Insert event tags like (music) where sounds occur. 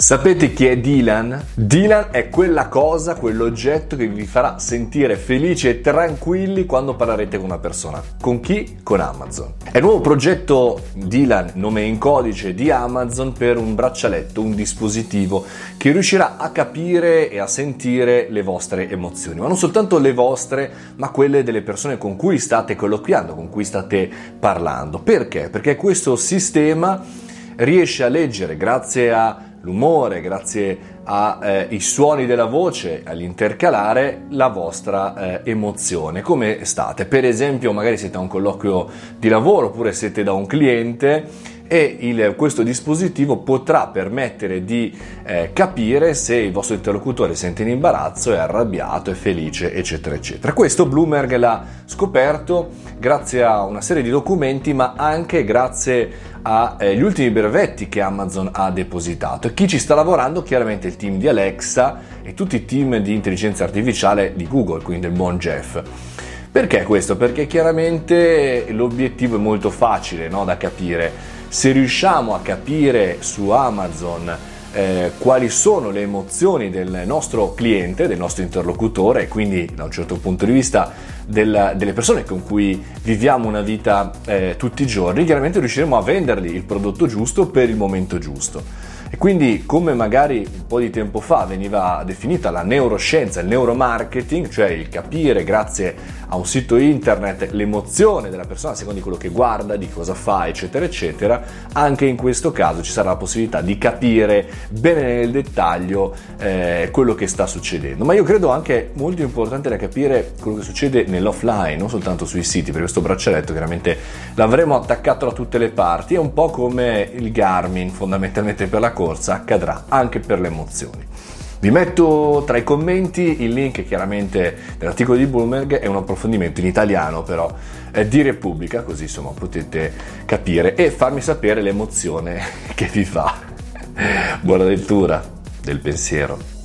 Sapete chi è Dylan? Dylan è quella cosa, quell'oggetto che vi farà sentire felici e tranquilli quando parlerete con una persona. Con chi? Con Amazon. È il nuovo progetto Dylan, nome in codice di Amazon, per un braccialetto, un dispositivo che riuscirà a capire e a sentire le vostre emozioni, ma non soltanto le vostre, ma quelle delle persone con cui state colloquiando, con cui state parlando. Perché? Perché questo sistema riesce a leggere grazie a l'umore, grazie ai eh, suoni della voce, all'intercalare la vostra eh, emozione. Come state? Per esempio, magari siete a un colloquio di lavoro oppure siete da un cliente e il, questo dispositivo potrà permettere di eh, capire se il vostro interlocutore sente in imbarazzo, è arrabbiato, è felice, eccetera, eccetera. Questo Bloomberg l'ha scoperto grazie a una serie di documenti, ma anche grazie agli eh, ultimi brevetti che Amazon ha depositato. E chi ci sta lavorando? Chiaramente il team di Alexa e tutti i team di intelligenza artificiale di Google, quindi del buon Jeff. Perché questo? Perché chiaramente l'obiettivo è molto facile no, da capire se riusciamo a capire su Amazon eh, quali sono le emozioni del nostro cliente, del nostro interlocutore quindi da un certo punto di vista del, delle persone con cui viviamo una vita eh, tutti i giorni, chiaramente riusciremo a vendergli il prodotto giusto per il momento giusto. Quindi come magari un po' di tempo fa veniva definita la neuroscienza, il neuromarketing, cioè il capire grazie a un sito internet l'emozione della persona secondo quello che guarda, di cosa fa, eccetera, eccetera, anche in questo caso ci sarà la possibilità di capire bene nel dettaglio eh, quello che sta succedendo. Ma io credo anche molto importante da capire quello che succede nell'offline, non soltanto sui siti, perché questo braccialetto chiaramente l'avremo attaccato da tutte le parti, è un po' come il Garmin fondamentalmente per la corsa, accadrà anche per le emozioni. Vi metto tra i commenti il link chiaramente dell'articolo di Bloomberg, è un approfondimento in italiano però è di Repubblica, così insomma potete capire e farmi sapere l'emozione (laughs) che vi fa. Buona lettura del pensiero.